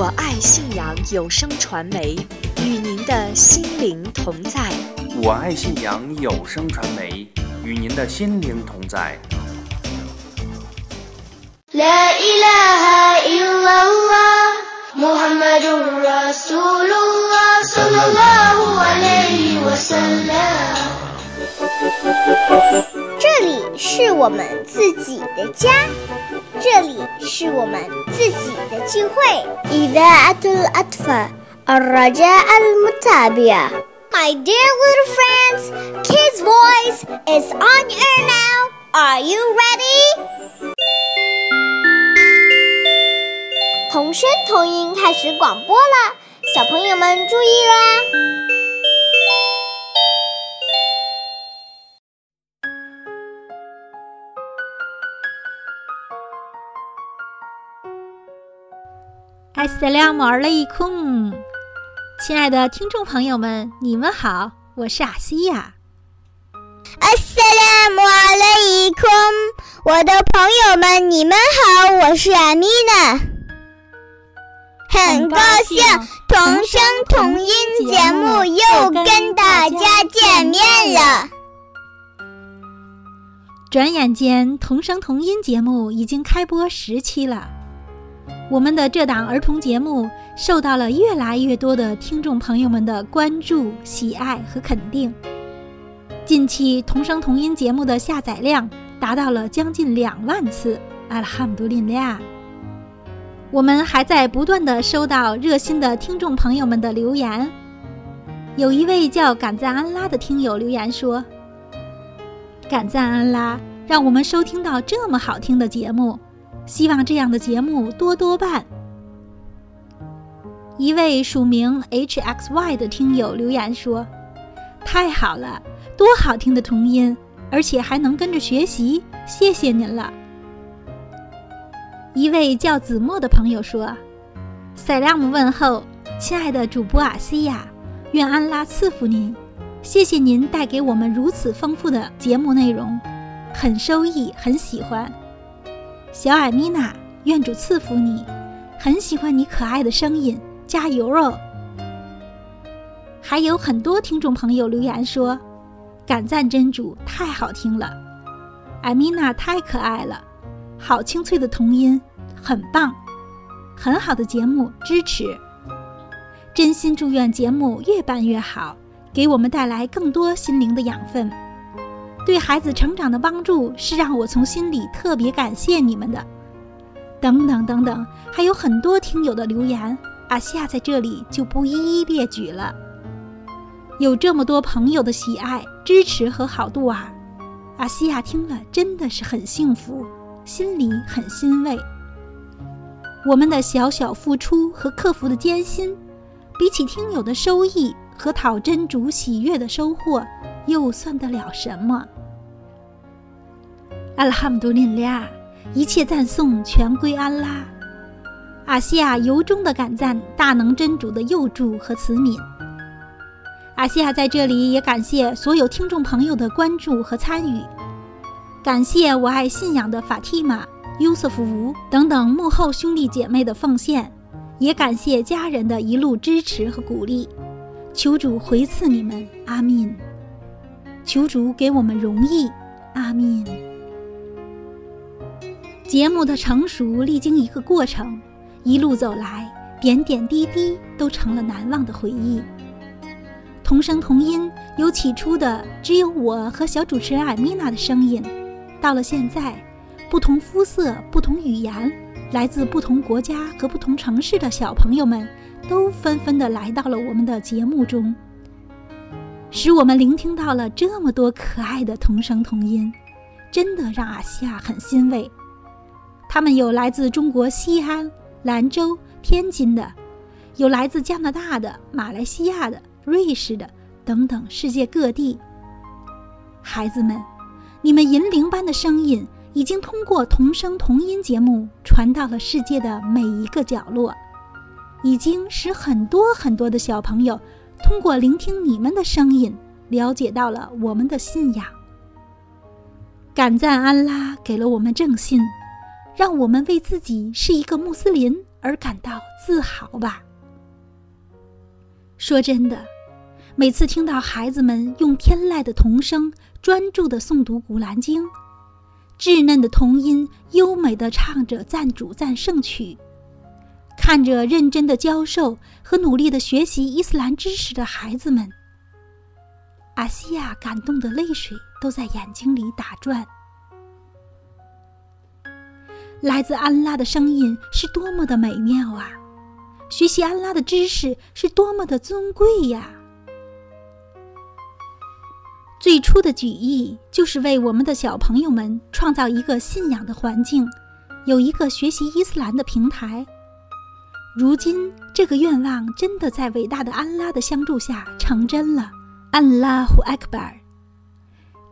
我爱信阳有声传媒，与您的心灵同在。我爱信阳有声传媒，与您的心灵同在。这里是我们自己的家，这里是我们自己的聚会。إذاعة الأطفال الرجاء المتابعة My dear little friends, Kids Voice is on air now. Are you ready? 童声童音开始广播了，小朋友们注意啦！ 艾斯拉姆尔雷空，亲爱的听众朋友们，你们好，我是阿西亚。Assalamu alaikum，我的朋友们，你们好，我是阿米娜。很高兴同声同音节目又跟大家见面了。转眼间，同声同音节目已经开播十期了。我们的这档儿童节目受到了越来越多的听众朋友们的关注、喜爱和肯定。近期童声童音节目的下载量达到了将近两万次，阿拉哈姆杜林亚。我们还在不断的收到热心的听众朋友们的留言。有一位叫感赞安拉的听友留言说：“感赞安拉，让我们收听到这么好听的节目，希望这样的节目多多办。”一位署名 HXY 的听友留言说：“太好了，多好听的童音，而且还能跟着学习，谢谢您了。”一位叫子墨的朋友说：“塞拉姆问候，亲爱的主播阿西亚，愿安拉赐福您，谢谢您带给我们如此丰富的节目内容，很受益，很喜欢。小艾米娜，愿主赐福你，很喜欢你可爱的声音，加油哦！”还有很多听众朋友留言说：“感赞真主，太好听了，艾米娜太可爱了。”好清脆的童音，很棒，很好的节目，支持。真心祝愿节目越办越好，给我们带来更多心灵的养分，对孩子成长的帮助是让我从心里特别感谢你们的。等等等等，还有很多听友的留言，阿西亚在这里就不一一列举了。有这么多朋友的喜爱、支持和好度啊，阿西亚听了真的是很幸福。心里很欣慰，我们的小小付出和克服的艰辛，比起听友的收益和讨真主喜悦的收获，又算得了什么？阿拉哈姆杜林俩，一切赞颂全归安拉。阿西亚由衷的感赞大能真主的佑助和慈悯。阿西亚在这里也感谢所有听众朋友的关注和参与。感谢我爱信仰的法蒂玛、尤瑟夫吴等等幕后兄弟姐妹的奉献，也感谢家人的一路支持和鼓励。求主回赐你们，阿敏。求主给我们容易，阿敏。节目的成熟历经一个过程，一路走来，点点滴滴都成了难忘的回忆。同声同音，由起初的只有我和小主持人艾米娜的声音。到了现在，不同肤色、不同语言，来自不同国家和不同城市的小朋友们，都纷纷的来到了我们的节目中，使我们聆听到了这么多可爱的童声童音，真的让阿西亚很欣慰。他们有来自中国西安、兰州、天津的，有来自加拿大的、马来西亚的、瑞士的等等世界各地。孩子们。你们银铃般的声音已经通过童声童音节目传到了世界的每一个角落，已经使很多很多的小朋友通过聆听你们的声音，了解到了我们的信仰。感赞安拉给了我们正信，让我们为自己是一个穆斯林而感到自豪吧。说真的，每次听到孩子们用天籁的童声专注地诵读《古兰经》，稚嫩的童音优美地唱着赞主赞圣曲，看着认真的教授和努力的学习伊斯兰知识的孩子们，阿西亚感动的泪水都在眼睛里打转。来自安拉的声音是多么的美妙啊！学习安拉的知识是多么的尊贵呀！最初的举意就是为我们的小朋友们创造一个信仰的环境，有一个学习伊斯兰的平台。如今，这个愿望真的在伟大的安拉的相助下成真了。安拉胡艾克巴尔，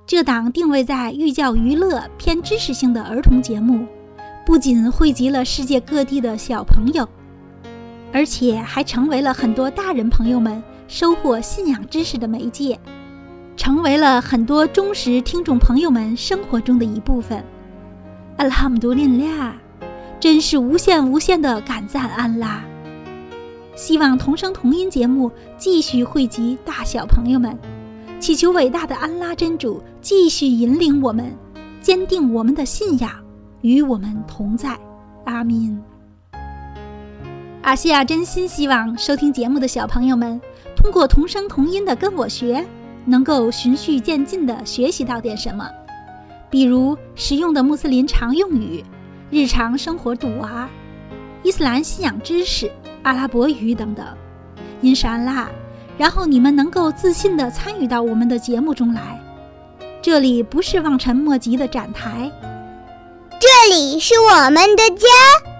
这档定位在寓教于乐、偏知识性的儿童节目，不仅汇集了世界各地的小朋友。而且还成为了很多大人朋友们收获信仰知识的媒介，成为了很多忠实听众朋友们生活中的一部分。阿拉姆杜林俩，真是无限无限的感赞安拉！希望同声同音节目继续汇集大小朋友们，祈求伟大的安拉真主继续引领我们，坚定我们的信仰，与我们同在。阿民。阿西亚真心希望收听节目的小朋友们，通过同声同音的跟我学，能够循序渐进地学习到点什么，比如实用的穆斯林常用语、日常生活赌娃、伊斯兰信仰知识、阿拉伯语等等。因沙拉，然后你们能够自信地参与到我们的节目中来。这里不是望尘莫及的展台，这里是我们的家。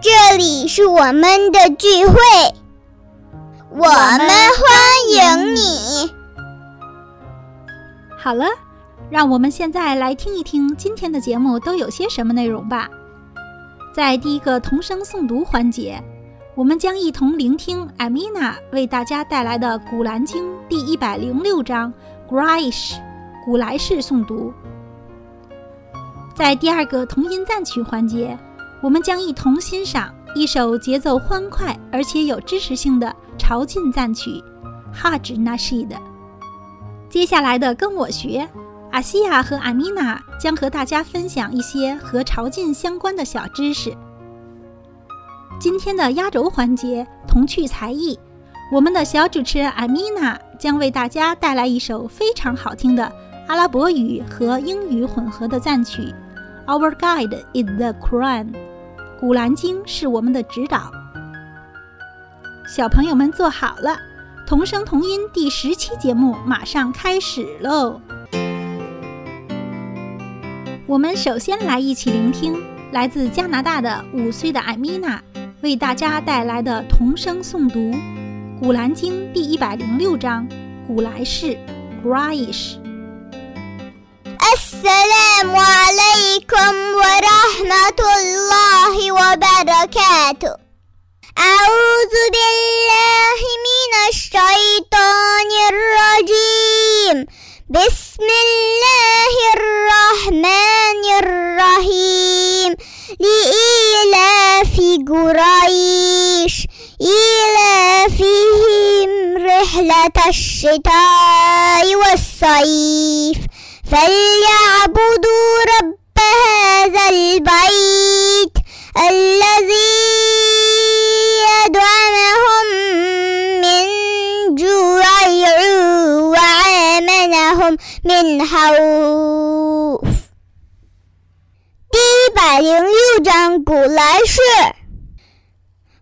这里是我们的聚会，我们欢迎你。好了，让我们现在来听一听今天的节目都有些什么内容吧。在第一个童声诵读环节，我们将一同聆听艾米娜为大家带来的《古兰经》第一百零六章《“Grish”（》古来式诵读。在第二个童音赞曲环节。我们将一同欣赏一首节奏欢快而且有知识性的朝觐赞曲《哈芝纳什的》。接下来的跟我学，阿西亚和阿米娜将和大家分享一些和朝觐相关的小知识。今天的压轴环节童趣才艺，我们的小主持人阿米娜将为大家带来一首非常好听的阿拉伯语和英语混合的赞曲。Our guide is the Quran，古兰经是我们的指导。小朋友们坐好了，同声同音第十期节目马上开始喽！我们首先来一起聆听来自加拿大的五岁的艾米娜为大家带来的童声诵读《古兰经》第一百零六章古来式 （Graish）。السلام عليكم ورحمة الله وبركاته. أعوذ بالله من الشيطان الرجيم. بسم الله الرحمن الرحيم. لإيلاف قريش. إيلافهم رحلة الشتاء والصيف. فليعبدوا رب هذا البيت الذي يدعمهم من جوع وآمنهم من خوف 第一百零六章古来式，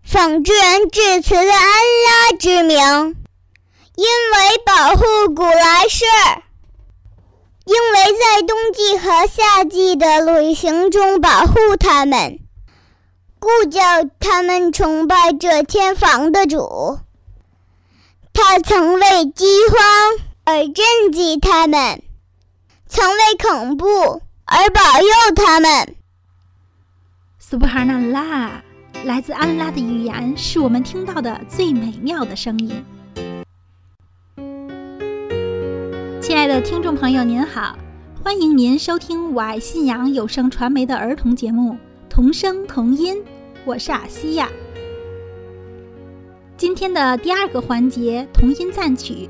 奉至恩至慈的安拉之名，因为保护古来世。 因为在冬季和夏季的旅行中保护他们，故叫他们崇拜这天房的主。他曾为饥荒而赈济他们，曾为恐怖而保佑他们。苏布哈纳拉，来自安拉的语言是我们听到的最美妙的声音。亲爱的听众朋友，您好，欢迎您收听我爱信仰有声传媒的儿童节目《童声童音》，我是阿西亚。今天的第二个环节童音赞曲，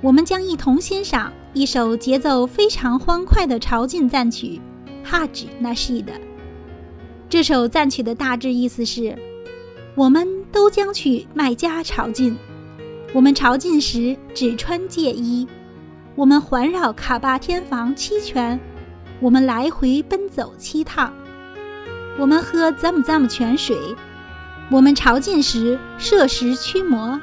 我们将一同欣赏一首节奏非常欢快的朝觐赞曲《哈吉那西的》。这首赞曲的大致意思是：我们都将去麦加朝觐，我们朝觐时只穿戒衣，我们环绕卡巴天房七圈，我们来回奔走七趟，我们喝 zam zam 泉水。我们朝觐时摄食驱魔，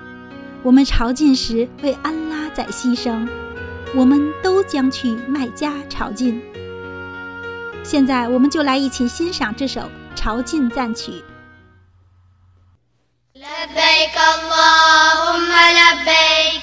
我们朝觐时为安拉在牺牲，我们都将去麦加朝觐。现在，我们就来一起欣赏这首朝觐赞曲。 لبيك اللهم لبيك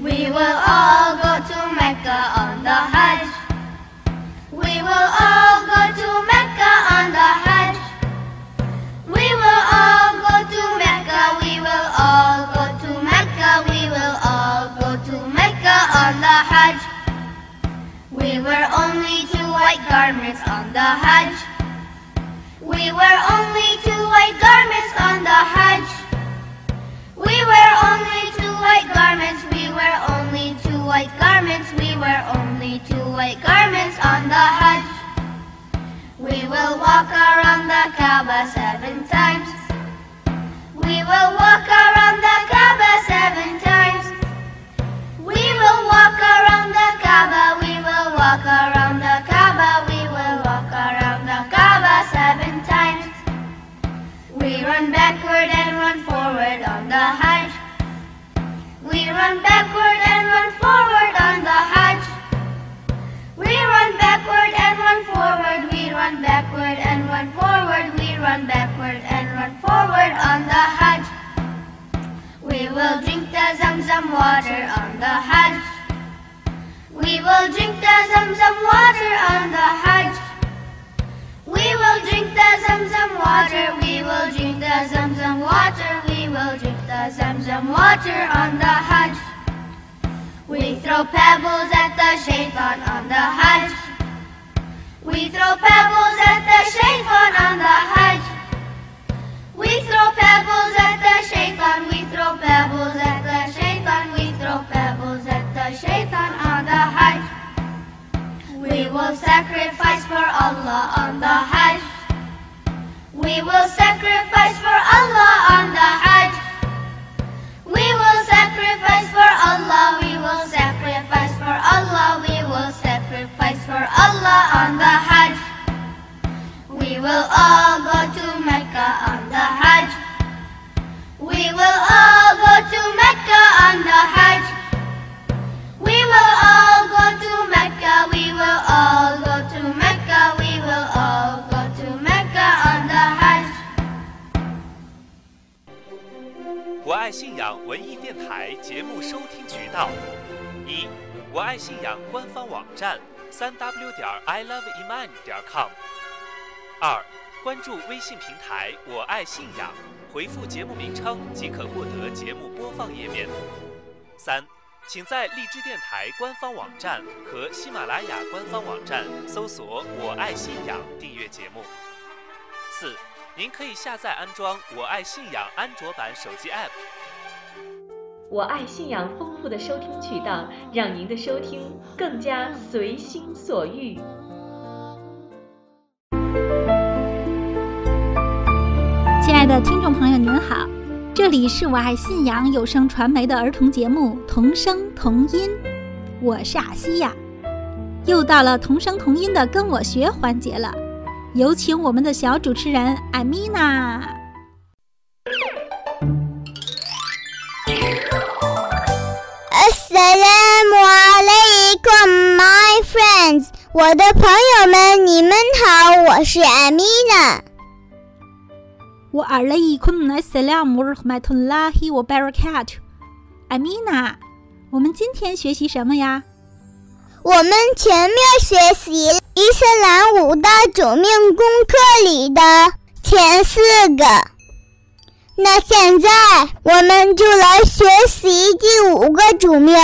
We will all go to Mecca on the Hajj. We will all go to Mecca on the Hajj. We will all go to Mecca. We will all go to Mecca. We will all go to Mecca on the Hajj. We wear only two white garments on the Hajj. We wear only two white garments on the Hajj. We wear only two white garments. Garments. We wear only two white garments on the Hajj. We will walk around the Kaaba seven times. We will walk around the Kaaba seven times. We will walk around the Kaaba. We will walk around the Kaaba. We will walk around the Kaaba seven times. We run backward and run forward on the Hajj. We run backward and run forward run backward and run forward. We run backward and run forward on the Hajj. We will drink the Zamzam water on the Hajj. We will drink the Zamzam water on the Hajj. We will drink the Zamzam water. We will drink the Zamzam water. We will drink the Zamzam water on the Hajj. We throw pebbles at the shaitan on the Hajj. We throw pebbles at the shaitan on the Hajj. We throw pebbles at the shaitan. We throw pebbles at the shaitan. We throw pebbles at the shaitan on the Hajj. We will sacrifice for Allah on the Hajj. We will sacrifice for Allah on the Hajj. We will sacrifice for Allah. Allah on the Hajj. We will all go to Mecca on the Hajj. We will all go to Mecca on the Hajj. We will all go to Mecca. We will all go to Mecca. We will all go to Mecca on the Hajj. 我爱信仰文艺电台节目收听渠道：一、我爱信仰官方网站三 w 点 i love iman 点 com；二、关注微信平台“我爱信仰”，回复节目名称即可获得节目播放页面；三、请在荔枝电台官方网站和喜马拉雅官方网站搜索“我爱信仰”订阅节目；四。您可以下载安装“我爱信仰”安卓版手机 App。我爱信仰丰富的收听渠道，让您的收听更加随心所欲。亲爱的听众朋友，您好，这里是我爱信仰有声传媒的儿童节目《童声童音》，我是阿西亚，又到了童声童音的跟我学环节了。有请我们的小主持人艾米娜。Assalamu alaikum, my friends！我的朋友们，你们好，我是 Amina。我阿勒伊昆奈塞拉姆尔麦图拉希我贝尔卡图。艾米娜，我们今天学习什么呀？我们前面学习伊斯兰五大主命功课里的前四个，那现在我们就来学习第五个主命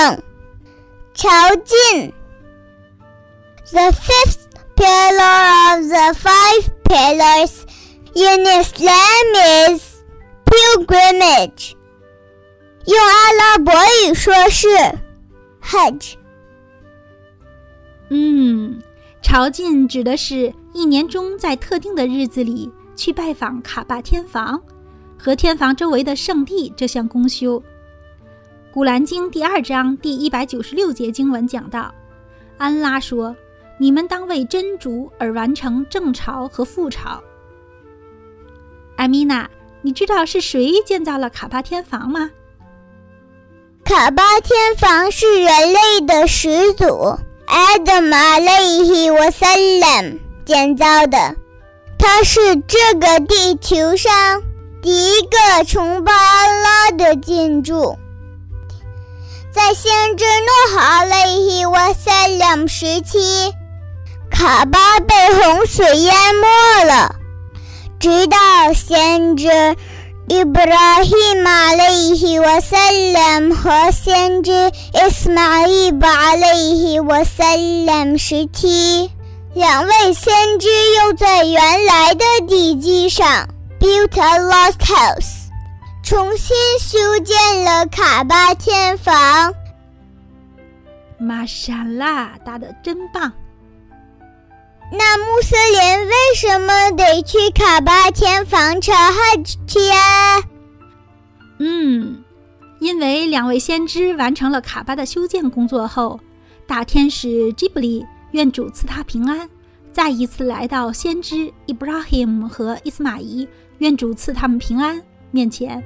——朝觐。The fifth pillar of the five pillars in Islam is pilgrimage. 用阿拉伯语说是 Hajj。嗯，朝觐指的是一年中在特定的日子里去拜访卡巴天房和天房周围的圣地这项公修。古兰经第二章第一百九十六节经文讲到，安拉说：“你们当为真主而完成正朝和副朝。”艾米娜，你知道是谁建造了卡巴天房吗？卡巴天房是人类的始祖 Adam alayhi wasallam 建造的，他是这个地球上第一个崇拜安拉的建筑。在先知诺哈 alayhi wasallam 时期，卡巴被洪水淹没了，直到先知。伊布拉希马阿勒伊瓦萨勒姆和先知伊斯玛仪巴阿勒伊瓦萨勒姆时期，两位先知又在原来的地基上 built a lost house，重新修建了卡巴天房。玛莎拉，打得真棒！那穆斯林为什么得去卡巴天房朝 Hajj 呀？嗯，因为两位先知完成了卡巴的修建工作后，大天使吉布里愿主赐他平安，再一次来到先知伊布拉希姆和伊斯玛仪愿主赐他们平安面前，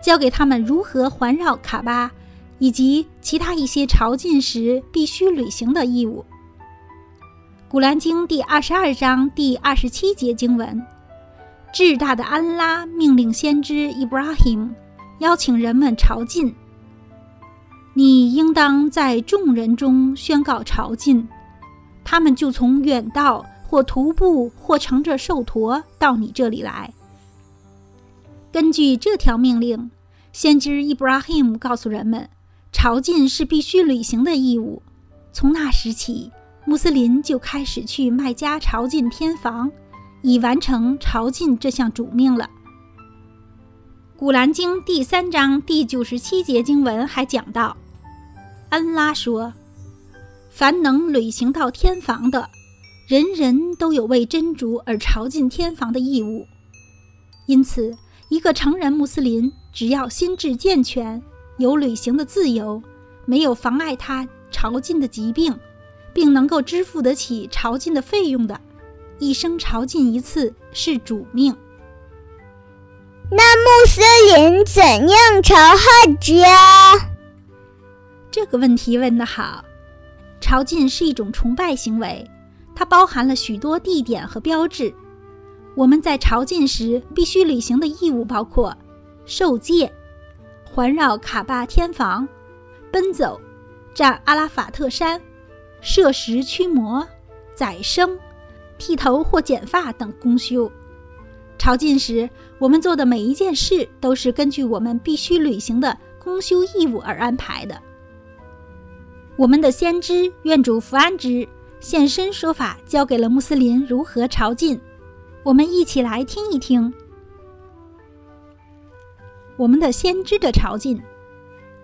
教给他们如何环绕卡巴，以及其他一些朝觐时必须履行的义务。古兰经第二十二章第二十七节经文：至大的安拉命令先知伊布拉希邀请人们朝觐。你应当在众人中宣告朝觐，他们就从远道或徒步或乘着兽驼到你这里来。根据这条命令，先知伊布拉希告诉人们，朝觐是必须履行的义务。从那时起。穆斯林就开始去麦加朝觐天房，以完成朝觐这项主命了。古兰经第三章第九十七节经文还讲到，安拉说：“凡能履行到天房的，人人都有为真主而朝觐天房的义务。因此，一个成人穆斯林只要心智健全，有旅行的自由，没有妨碍他朝觐的疾病。”并能够支付得起朝觐的费用的，一生朝觐一次是主命。那穆斯林怎样朝哈吉啊？这个问题问得好。朝觐是一种崇拜行为，它包含了许多地点和标志。我们在朝觐时必须履行的义务包括：受戒、环绕卡巴天房、奔走、占阿拉法特山。摄食驱魔、宰牲、剃头或剪发等功修。朝觐时，我们做的每一件事都是根据我们必须履行的功修义务而安排的。我们的先知愿主福安之现身说法，教给了穆斯林如何朝觐。我们一起来听一听我们的先知的朝觐。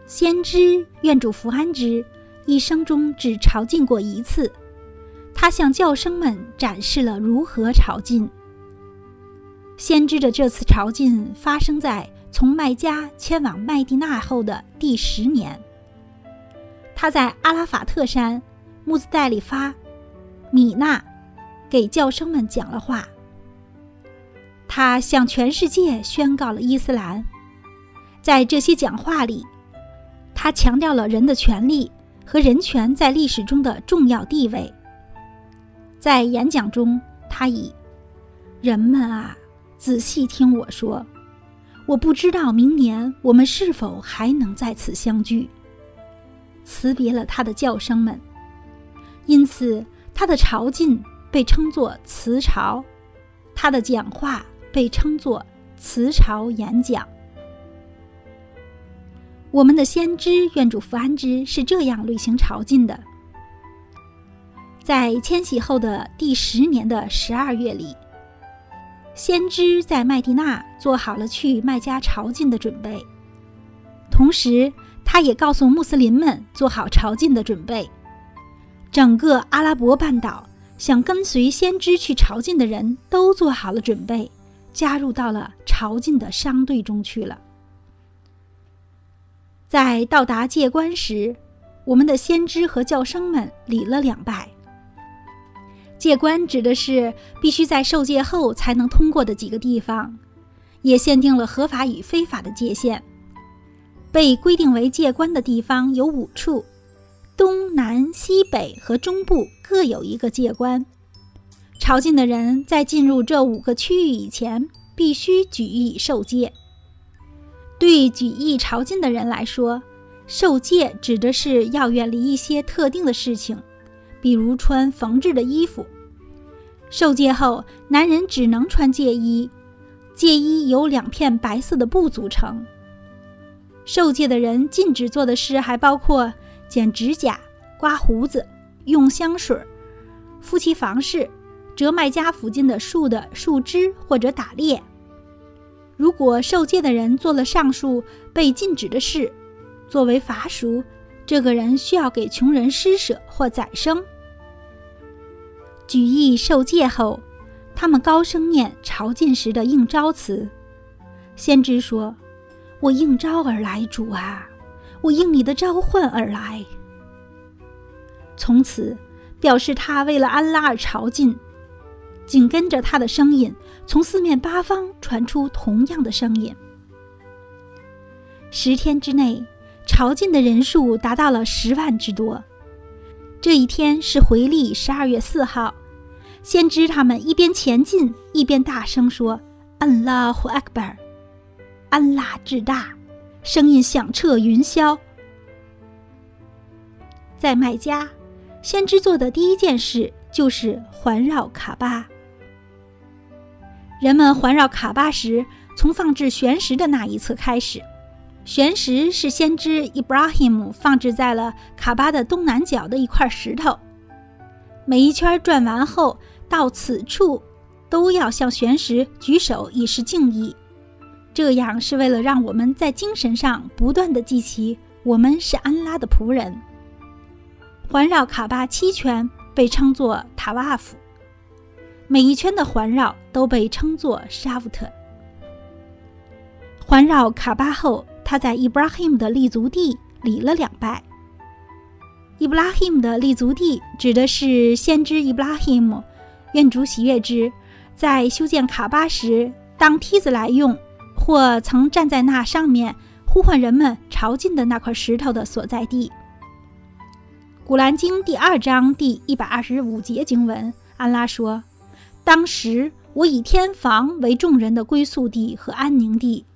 先知愿主福安之。一生中只朝觐过一次，他向教生们展示了如何朝觐。先知的这次朝觐发生在从麦加迁往麦地那后的第十年。他在阿拉法特山、穆兹代里发、米纳给教生们讲了话。他向全世界宣告了伊斯兰。在这些讲话里，他强调了人的权利。和人权在历史中的重要地位。在演讲中，他以“人们啊，仔细听我说。我不知道明年我们是否还能在此相聚。辞别了他的教生们，因此他的朝觐被称作辞朝，他的讲话被称作辞朝演讲。我们的先知愿主福安之是这样履行朝觐的：在迁徙后的第十年的十二月里。先知在麦地那做好了去麦加朝觐的准备，同时他也告诉穆斯林们做好朝觐的准备。整个阿拉伯半岛想跟随先知去朝觐的人都做好了准备，加入到了朝觐的商队中去了。在到达界关时，我们的先知和教生们礼了两拜。界关指的是必须在受戒后才能通过的几个地方，也限定了合法与非法的界限。被规定为界关的地方有五处，东南西北和中部各有一个界关。朝觐的人在进入这五个区域以前，必须举义受戒。对举义朝觐的人来说，受戒指的是要远离一些特定的事情。比如穿缝制的衣服。受戒后，男人只能穿戒衣，戒衣由两片白色的布组成。受戒的人禁止做的事还包括剪指甲、刮胡子、用香水、夫妻房事、折麦家附近的树的树枝或者打猎。如果受戒的人做了上述被禁止的事，作为罚赎，这个人需要给穷人施舍或宰生。举义受戒后，他们高声念朝觐时的应召词。先知说：“我应召而来，主啊，我应你的召唤而来。”从此，表示他为了安拉而朝觐。紧跟着他的声音，从四面八方传出同样的声音。十天之内，朝觐的人数达到了十万之多。这一天是回历十二月四号。先知他们一边前进，一边大声说：“安拉胡阿克巴尔，安拉至大！”声音响彻云霄。在麦加，先知做的第一件事就是环绕卡巴。人们环绕卡巴时，从放置悬石的那一侧开始。悬石是先知伊布拉希姆放置在了卡巴的东南角的一块石头。每一圈转完后，到此处都要向玄石举手以示敬意，这样是为了让我们在精神上不断的记起我们是安拉的仆人。环绕卡巴七圈被称作塔瓦夫，每一圈的环绕都被称作沙夫特。环绕卡巴后，他在伊布拉希姆的立足地礼了两拜。伊布拉希姆的立足地指的是先知伊布拉希姆，愿主喜悦之，在修建卡巴时当梯子来用，或曾站在那上面呼唤人们朝觐的那块石头的所在地。古兰经第二章第一百二十五节经文，安拉说：“当时我以天房为众人的归宿地和安宁地，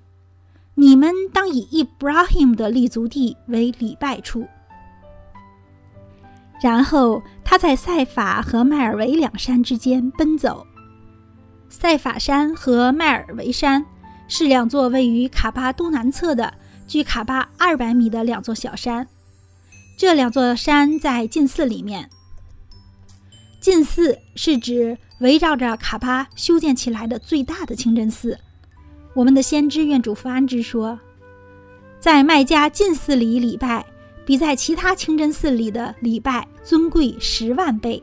你们当以伊布拉希姆的立足地为礼拜处。”然后他在塞法和迈尔维两山之间奔走。塞法山和迈尔维山是两座位于卡巴东南侧的距卡巴二百米的两座小山。这两座山在禁寺里面。近寺是指围绕着卡巴修建起来的最大的清真寺。我们的先知愿主福安之说，在麦加近寺里礼拜。比在其他清真寺里的礼拜尊贵十万倍。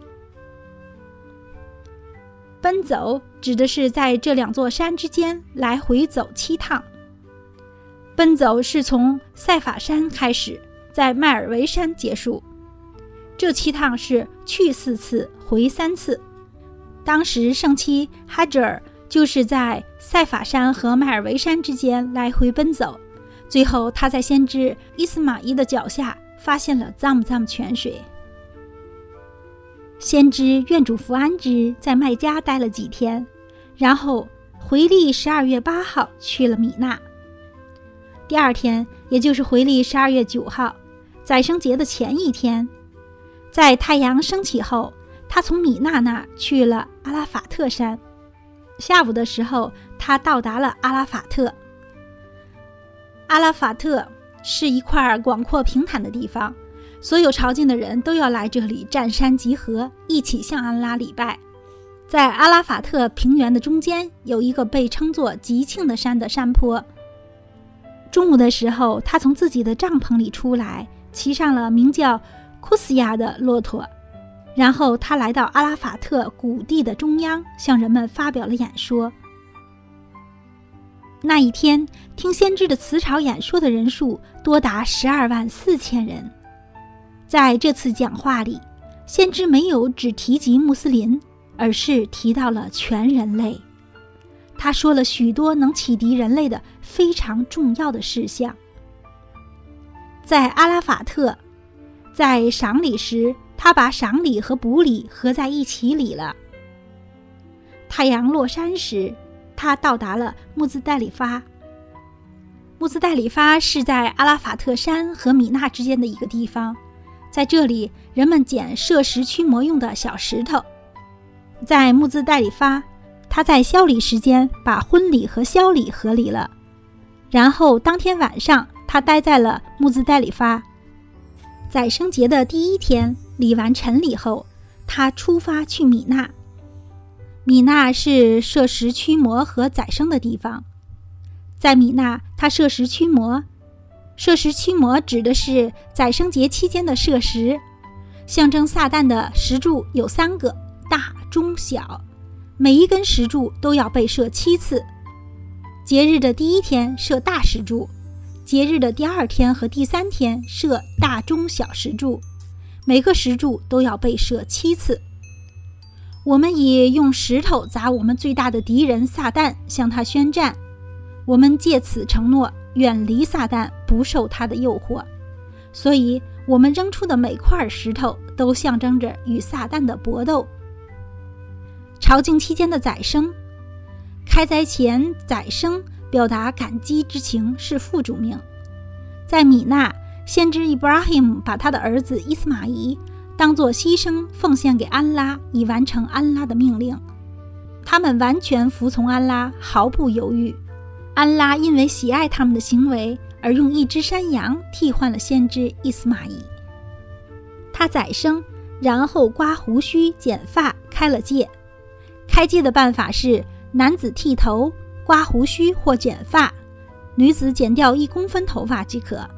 奔走指的是在这两座山之间来回走七趟。奔走是从塞法山开始，在迈尔维山结束。这七趟是去四次，回三次。当时圣妻哈哲尔就是在塞法山和迈尔维山之间来回奔走。最后，他在先知伊斯玛仪的脚下发现了藏藏泉水。先知愿主福安之在麦加待了几天，然后回历十二月八号去了米纳。第二天，也就是回历十二月九号，宰生节的前一天，在太阳升起后，他从米娜那去了阿拉法特山。下午的时候，他到达了阿拉法特。阿拉法特是一块广阔平坦的地方，所有朝觐的人都要来这里占山集合，一起向安拉礼拜。在阿拉法特平原的中间，有一个被称作吉庆的山的山坡。中午的时候，他从自己的帐篷里出来，骑上了名叫库斯亚的骆驼，然后他来到阿拉法特谷地的中央，向人们发表了演说。那一天，听先知的辞朝演说的人数多达十二万四千人。在这次讲话里，先知没有只提及穆斯林，而是提到了全人类。他说了许多能启迪人类的非常重要的事项。在阿拉法特，在赏礼时，他把赏礼和补礼合在一起礼了。太阳落山时。他到达了穆兹代里发。穆兹代里发是在阿拉法特山和米纳之间的一个地方，在这里人们捡摄食驱魔用的小石头。在穆兹代里发，他在宵礼时间把婚礼和宵礼合理了，然后当天晚上他待在了穆兹代里发。在生节的第一天礼完晨礼后，他出发去米纳。米纳是设石驱魔和宰生的地方，在米纳，他设石驱魔。设石驱魔指的是宰牲节期间的设石，象征撒旦的石柱有三个，大、中、小，每一根石柱都要被射七次。节日的第一天设大石柱，节日的第二天和第三天设大、中、小石柱，每个石柱都要被射七次。我们以用石头砸我们最大的敌人撒旦，向他宣战。我们借此承诺远离撒旦，不受他的诱惑。所以，我们扔出的每块石头都象征着与撒旦的搏斗。朝觐期间的宰生，开斋前宰生，表达感激之情是副主命。在米娜，先知伊布拉希姆把他的儿子伊斯玛仪。当做牺牲奉献给安拉，以完成安拉的命令。他们完全服从安拉，毫不犹豫。安拉因为喜爱他们的行为，而用一只山羊替换了先知伊斯玛仪。他宰生，然后刮胡须、剪发、开了戒。开戒的办法是：男子剃头、刮胡须或剪发，女子剪掉一公分头发即可。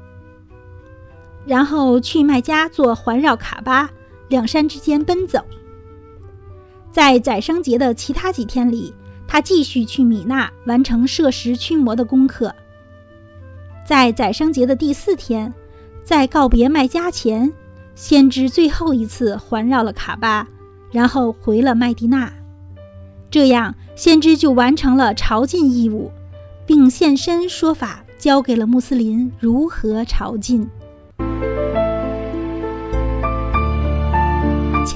然后去麦加做环绕卡巴，两山之间奔走。在宰生节的其他几天里，他继续去米纳完成射石驱魔的功课。在宰生节的第四天，在告别麦加前，先知最后一次环绕了卡巴，然后回了麦地那。这样，先知就完成了朝觐义务，并现身说法，教给了穆斯林如何朝觐。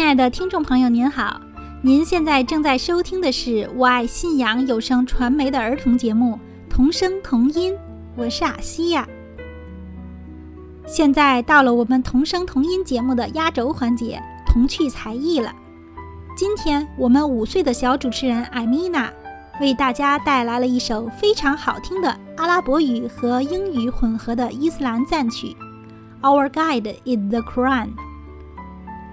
亲爱的听众朋友，您好！您现在正在收听的是我爱信仰有声传媒的儿童节目《童声童音》，我是阿西呀。现在到了我们童声童音节目的压轴环节——童趣才艺了。今天我们五岁的小主持人艾米娜为大家带来了一首非常好听的阿拉伯语和英语混合的伊斯兰赞曲。Our guide is the Quran。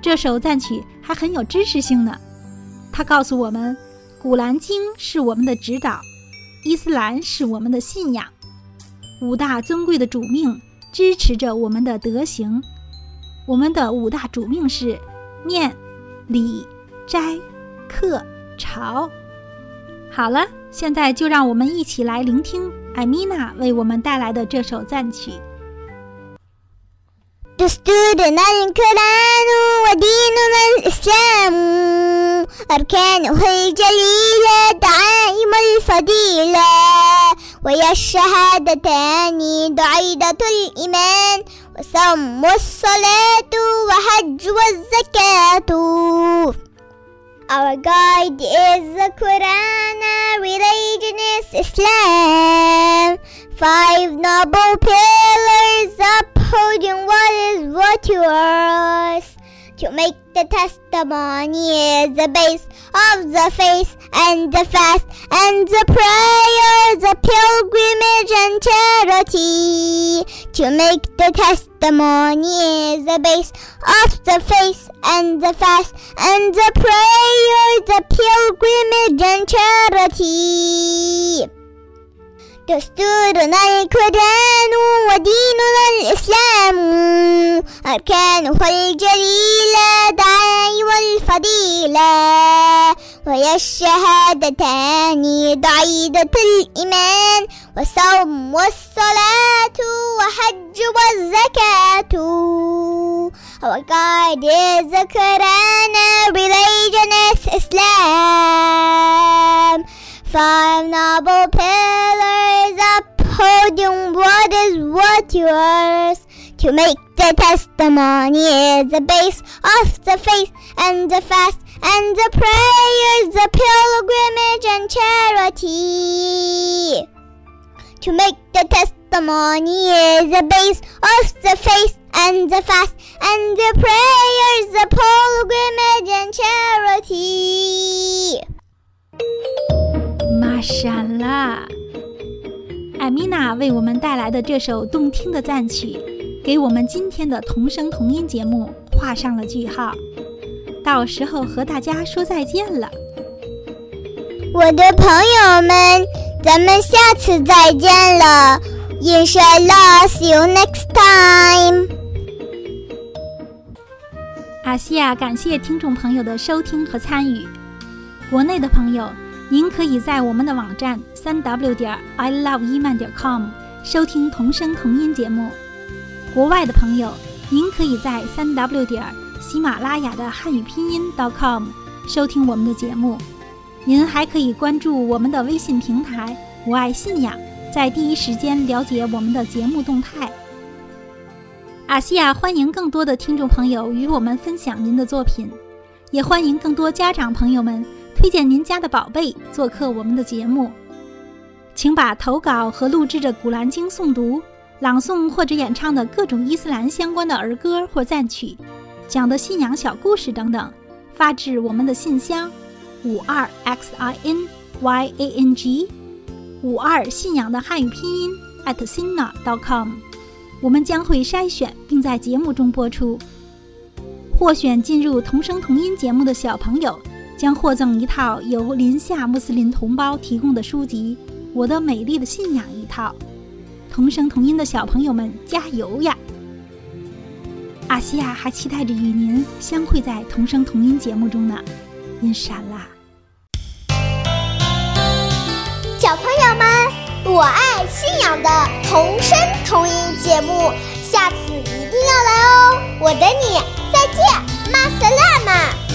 这首赞曲还很有知识性呢。它告诉我们，古兰经是我们的指导，伊斯兰是我们的信仰，五大尊贵的主命支持着我们的德行。我们的五大主命是念、礼、斋、课、朝。好了，现在就让我们一起来聆听艾米娜为我们带来的这首赞曲。دستورنا القرآن وديننا الإسلام أركانه الجليلة دعائم الفضيلة ويا الشهادتان دعيدة الإيمان وصم والصلاة وحج والزكاة Our guide is the Quran, religion is Islam. Five noble pillars upholding what is what to us. To make the testimony is the base of the faith and the fast and the prayer, the pilgrimage and charity. To make the testimony is the base of the faith and the fast and the prayer, the pilgrimage and charity. دستورنا القرآن وديننا الإسلام. أركانه الجليلة دعاء والفضيلة وهي الشهادتان ضعيدة الإيمان والصوم والصلاة وحج والزكاة. Our God is the Quran, Five noble pillars upholding what is what yours. To make the testimony is the base of the faith and the fast and the prayers, the pilgrimage and charity. To make the testimony is the base of the faith and the fast and the prayers, the pilgrimage and charity. 闪啦！艾米娜为我们带来的这首动听的赞曲，给我们今天的童声童音节目画上了句号。到时候和大家说再见了。我的朋友们，咱们下次再见了。Inshallah, see you next time. 阿西亚感谢听众朋友的收听和参与。国内的朋友，您可以在我们的网站三 w 点 i love 伊曼点 com 收听同声同音节目。国外的朋友，您可以在三 w 点喜马拉雅的汉语拼音 .com 收听我们的节目。您还可以关注我们的微信平台“我爱信仰”，在第一时间了解我们的节目动态。阿西亚欢迎更多的听众朋友与我们分享您的作品，也欢迎更多家长朋友们推荐您家的宝贝做客我们的节目。请把投稿和录制着《古兰经》诵读、朗诵或者演唱的各种伊斯兰相关的儿歌或赞曲、讲的信仰小故事等等，发至我们的信箱五二 x i n y a n g 五二信仰的汉语拼音 at sina dot com。我们将会筛选并在节目中播出。获选进入童声童音节目的小朋友将获赠一套由林夏穆斯林同胞提供的书籍《我的美丽的信仰》一套。同声同音的小朋友们加油呀！阿西亚还期待着与您相会在同声同音节目中呢。您闪啦！小朋友们，我爱信仰的童声童音节目，下次一定要来哦！我等你。再见，马斯拉曼